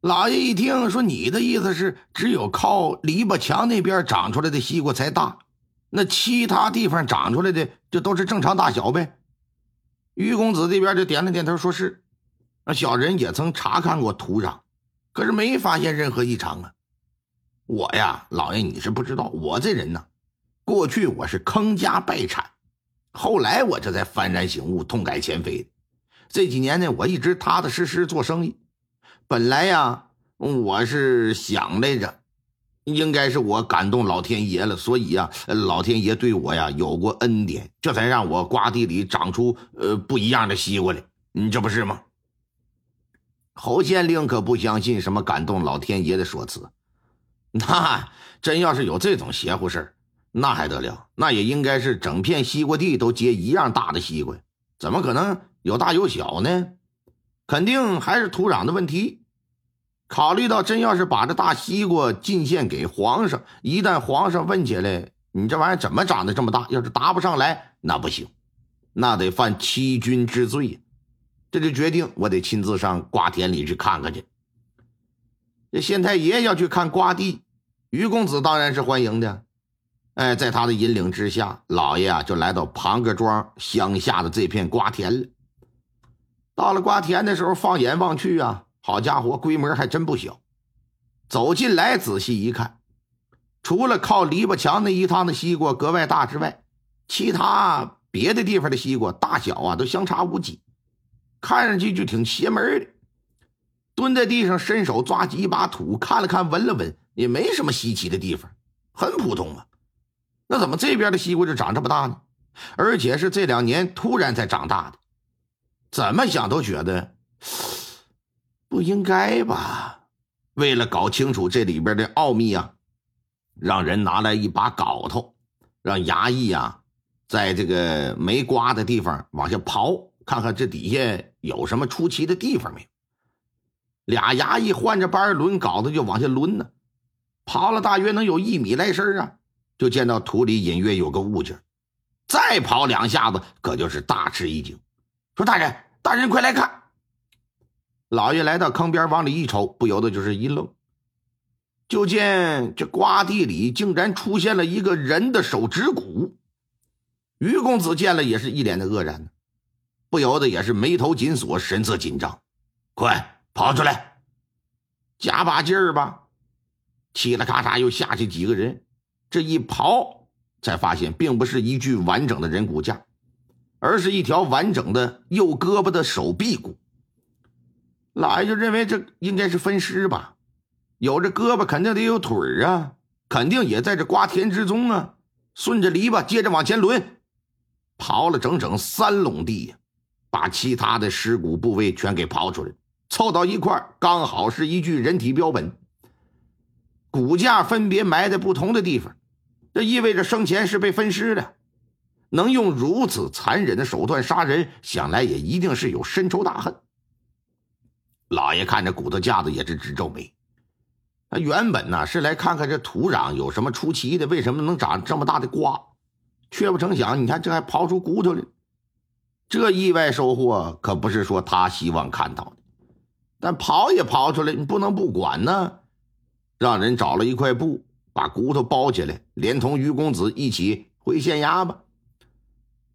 老爷一听说你的意思是只有靠篱笆墙那边长出来的西瓜才大，那其他地方长出来的就都是正常大小呗。于公子这边就点了点头，说是。那小人也曾查看过土壤，可是没发现任何异常啊。我呀，老爷你是不知道，我这人呢，过去我是坑家败产，后来我这才幡然醒悟，痛改前非。这几年呢，我一直踏踏实实做生意。本来呀，我是想来着，应该是我感动老天爷了，所以呀，老天爷对我呀有过恩典，这才让我瓜地里长出呃不一样的西瓜来。你这不是吗？侯县令可不相信什么感动老天爷的说辞。那真要是有这种邪乎事那还得了？那也应该是整片西瓜地都结一样大的西瓜，怎么可能？有大有小呢，肯定还是土壤的问题。考虑到真要是把这大西瓜进献给皇上，一旦皇上问起来，你这玩意儿怎么长得这么大？要是答不上来，那不行，那得犯欺君之罪。这就决定我得亲自上瓜田里去看看去。这县太爷要去看瓜地，于公子当然是欢迎的。哎，在他的引领之下，老爷啊就来到庞各庄乡下的这片瓜田了。到了瓜田的时候，放眼望去啊，好家伙，规模还真不小。走进来仔细一看，除了靠篱笆墙那一趟的西瓜格外大之外，其他别的地方的西瓜大小啊都相差无几，看上去就挺邪门的。蹲在地上，伸手抓起一把土，看了看，闻了闻，也没什么稀奇的地方，很普通嘛。那怎么这边的西瓜就长这么大呢？而且是这两年突然才长大的。怎么想都觉得不应该吧？为了搞清楚这里边的奥秘啊，让人拿来一把镐头，让衙役啊，在这个没刮的地方往下刨，看看这底下有什么出奇的地方没有。俩衙役换着班抡镐子就往下抡呢，刨了大约能有一米来深啊，就见到土里隐约有个物件。再刨两下子，可就是大吃一惊，说：“大人。”大人，快来看！老爷来到坑边，往里一瞅，不由得就是一愣。就见这瓜地里竟然出现了一个人的手指骨。于公子见了也是一脸的愕然，不由得也是眉头紧锁，神色紧张。快跑出来，加把劲儿吧！嘁啦咔嚓，又下去几个人。这一刨，才发现并不是一具完整的人骨架。而是一条完整的右胳膊的手臂骨。老爷就认为这应该是分尸吧，有这胳膊肯定得有腿啊，肯定也在这瓜田之中啊。顺着篱笆接着往前抡，刨了整整三垄地呀，把其他的尸骨部位全给刨出来，凑到一块刚好是一具人体标本。骨架分别埋在不同的地方，这意味着生前是被分尸的。能用如此残忍的手段杀人，想来也一定是有深仇大恨。老爷看着骨头架子也是直皱眉。他原本呢是来看看这土壤有什么出奇的，为什么能长这么大的瓜？却不成想，你看这还刨出骨头来。这意外收获可不是说他希望看到的，但刨也刨出来，你不能不管呢。让人找了一块布，把骨头包起来，连同于公子一起回县衙吧。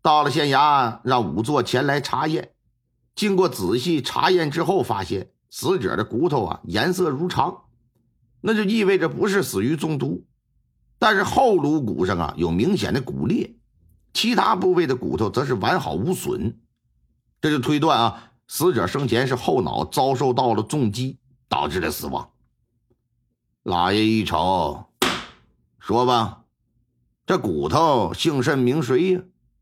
到了县衙，让仵作前来查验。经过仔细查验之后，发现死者的骨头啊颜色如常，那就意味着不是死于中毒。但是后颅骨上啊有明显的骨裂，其他部位的骨头则是完好无损。这就推断啊，死者生前是后脑遭受到了重击导致的死亡。老爷一瞅，说吧，这骨头姓甚名谁呀？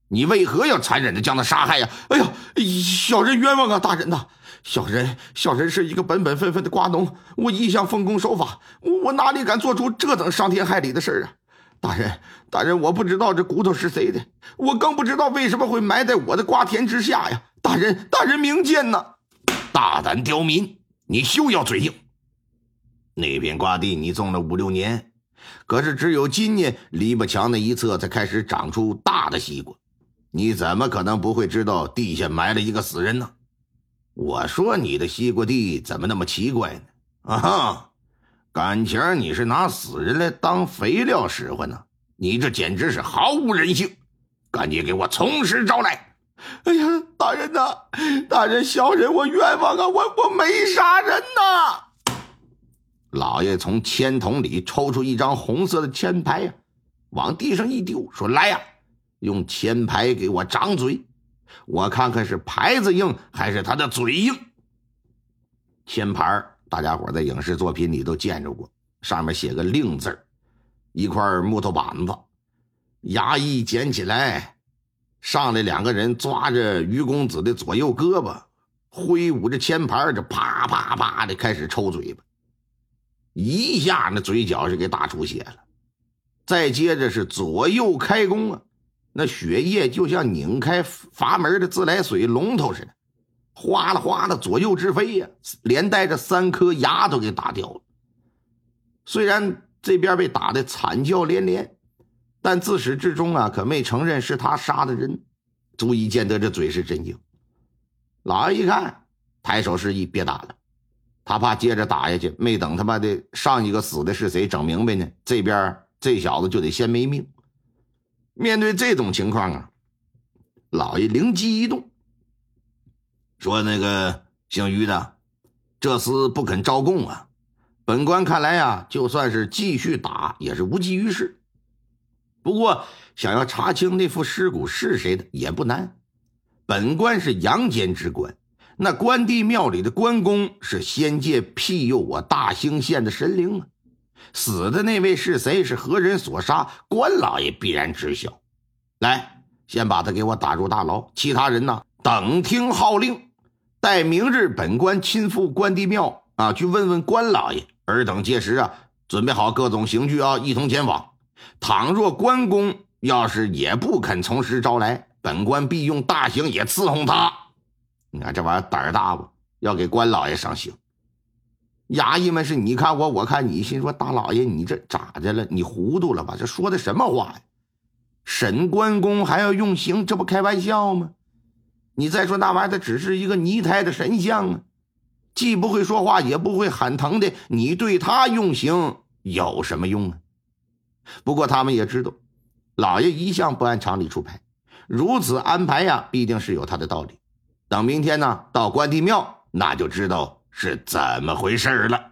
你为何要残忍的将他杀害呀？哎呀，小人冤枉啊！大人呐，小人小人是一个本本分分的瓜农，我一向奉公守法，我哪里敢做出这等伤天害理的事啊？大人，大人，我不知道这骨头是谁的，我更不知道为什么会埋在我的瓜田之下呀！大人，大人明鉴呐！大胆刁民，你休要嘴硬。那片瓜地你种了五六年，可是只有今年篱笆墙那一侧才开始长出大的西瓜，你怎么可能不会知道地下埋了一个死人呢？我说你的西瓜地怎么那么奇怪呢？啊哈！感情你是拿死人来当肥料使唤呢？你这简直是毫无人性！赶紧给我从实招来！哎呀，大人呐，大人，小人我冤枉啊！我我没杀人呐！老爷从签筒里抽出一张红色的签牌呀，往地上一丢，说：“来呀，用签牌给我掌嘴，我看看是牌子硬还是他的嘴硬。”签牌大家伙在影视作品里都见着过，上面写个“令”字一块木头板子，衙役捡起来，上来两个人抓着于公子的左右胳膊，挥舞着签牌，这啪啪啪的开始抽嘴巴，一下那嘴角是给打出血了，再接着是左右开弓啊，那血液就像拧开阀门的自来水龙头似的。哗啦哗啦，左右直飞呀，连带着三颗牙都给打掉了。虽然这边被打的惨叫连连，但自始至终啊，可没承认是他杀的人，足以见得这嘴是真硬。老爷一看，抬手示意别打了，他怕接着打下去，没等他妈的上一个死的是谁整明白呢，这边这小子就得先没命。面对这种情况啊，老爷灵机一动。说那个姓于的，这厮不肯招供啊！本官看来呀，就算是继续打，也是无济于事。不过想要查清那副尸骨是谁的也不难。本官是阳间之官，那关帝庙里的关公是仙界庇佑我大兴县的神灵啊！死的那位是谁？是何人所杀？关老爷必然知晓。来，先把他给我打入大牢，其他人呢，等听号令。待明日，本官亲赴关帝庙啊，去问问关老爷。尔等届时啊，准备好各种刑具啊，一同前往。倘若关公要是也不肯从实招来，本官必用大刑也伺候他。你看这玩意儿胆儿大不？要给关老爷上刑。衙役们是你看我，我看你，心说大老爷你这咋的了？你糊涂了吧？这说的什么话呀？审关公还要用刑，这不开玩笑吗？你再说那玩意儿，它只是一个泥胎的神像啊，既不会说话，也不会喊疼的，你对他用刑有什么用啊？不过他们也知道，老爷一向不按常理出牌，如此安排呀，必定是有他的道理。等明天呢，到关帝庙，那就知道是怎么回事了。